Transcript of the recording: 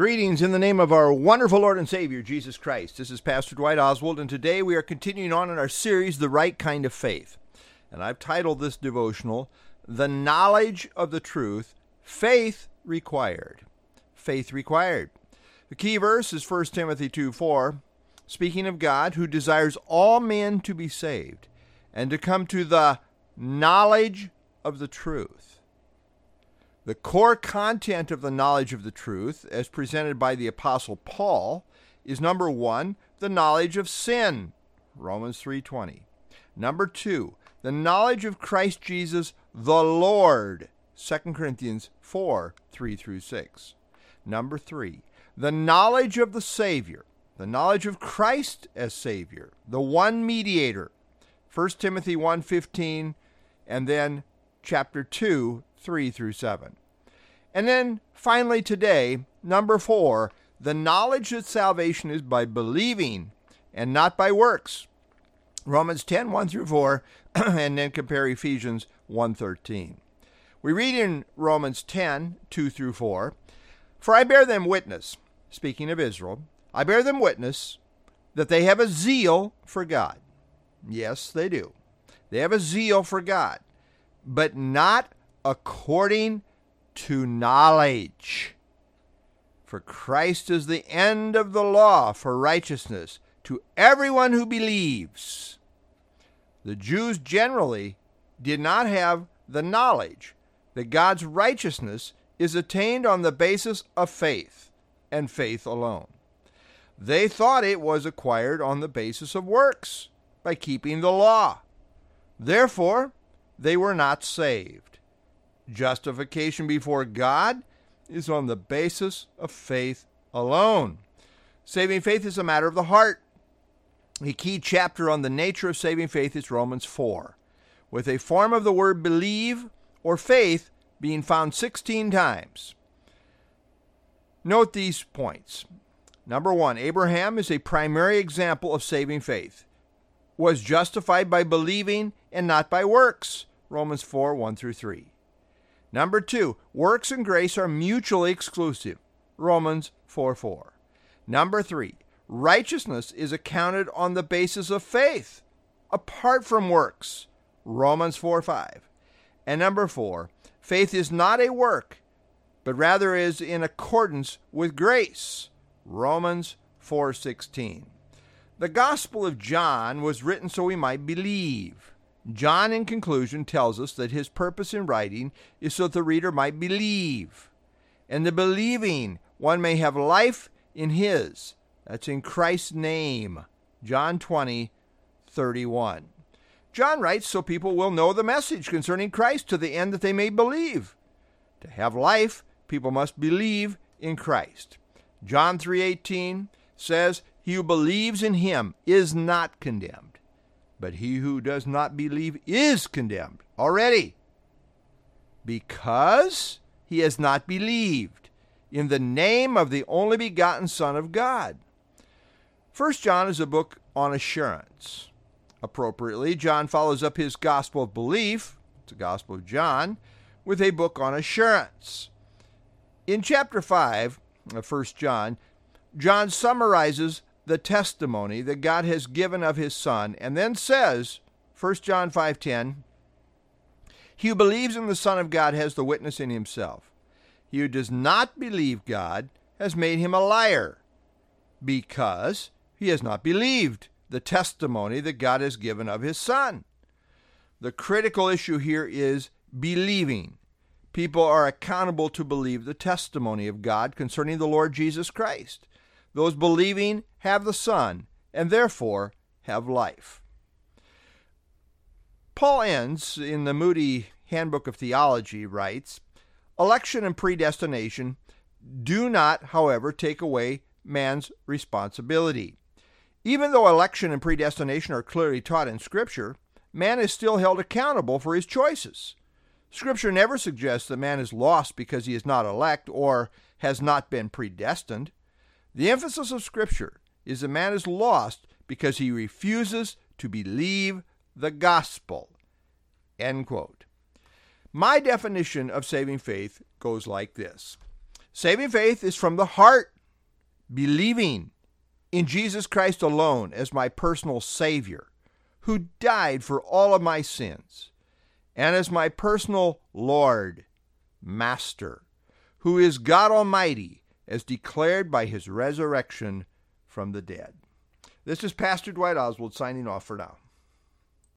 Greetings in the name of our wonderful Lord and Savior, Jesus Christ. This is Pastor Dwight Oswald, and today we are continuing on in our series, The Right Kind of Faith. And I've titled this devotional, The Knowledge of the Truth, Faith Required. Faith Required. The key verse is 1 Timothy 2 4, speaking of God who desires all men to be saved and to come to the knowledge of the truth. The core content of the knowledge of the truth, as presented by the Apostle Paul, is number one, the knowledge of sin, Romans 3.20. Number two, the knowledge of Christ Jesus the Lord, 2 Corinthians 4, 3 through 6. Number three, the knowledge of the Savior, the knowledge of Christ as Savior, the one mediator, 1 Timothy 1.15, and then chapter 2, 3 through 7. And then finally today, number 4, the knowledge that salvation is by believing and not by works. Romans 10, 1 through 4, and then compare Ephesians 1.13. We read in Romans 10, 2 through 4, For I bear them witness, speaking of Israel, I bear them witness that they have a zeal for God. Yes, they do. They have a zeal for God, but not according to knowledge. For Christ is the end of the law for righteousness to everyone who believes. The Jews generally did not have the knowledge that God's righteousness is attained on the basis of faith, and faith alone. They thought it was acquired on the basis of works, by keeping the law. Therefore, they were not saved. Justification before God is on the basis of faith alone. Saving faith is a matter of the heart. A key chapter on the nature of saving faith is Romans 4, with a form of the word believe or faith being found 16 times. Note these points. Number one, Abraham is a primary example of saving faith. Was justified by believing and not by works. Romans 4 1 through 3. Number two, works and grace are mutually exclusive. Romans 4 4. Number three, righteousness is accounted on the basis of faith, apart from works. Romans 4 5. And number four, faith is not a work, but rather is in accordance with grace. Romans 4:16. The Gospel of John was written so we might believe. John, in conclusion, tells us that his purpose in writing is so that the reader might believe. And the believing one may have life in his. That's in Christ's name. John 20, 31. John writes so people will know the message concerning Christ to the end that they may believe. To have life, people must believe in Christ. John 3:18 says, "He who believes in him is not condemned." But he who does not believe is condemned already, because he has not believed in the name of the only begotten Son of God. First John is a book on assurance. Appropriately, John follows up his gospel of belief, the Gospel of John, with a book on assurance. In chapter 5 of First John, John summarizes the testimony that God has given of his son and then says 1 John 5:10 He who believes in the son of God has the witness in himself. He who does not believe God has made him a liar because he has not believed the testimony that God has given of his son. The critical issue here is believing. People are accountable to believe the testimony of God concerning the Lord Jesus Christ. Those believing have the Son, and therefore have life. Paul Enns in the Moody Handbook of Theology, writes Election and predestination do not, however, take away man's responsibility. Even though election and predestination are clearly taught in Scripture, man is still held accountable for his choices. Scripture never suggests that man is lost because he is not elect or has not been predestined. The emphasis of Scripture is that man is lost because he refuses to believe the gospel. End quote. My definition of saving faith goes like this Saving faith is from the heart, believing in Jesus Christ alone as my personal Savior, who died for all of my sins, and as my personal Lord, Master, who is God Almighty as declared by his resurrection from the dead. This is Pastor Dwight Oswald signing off for now.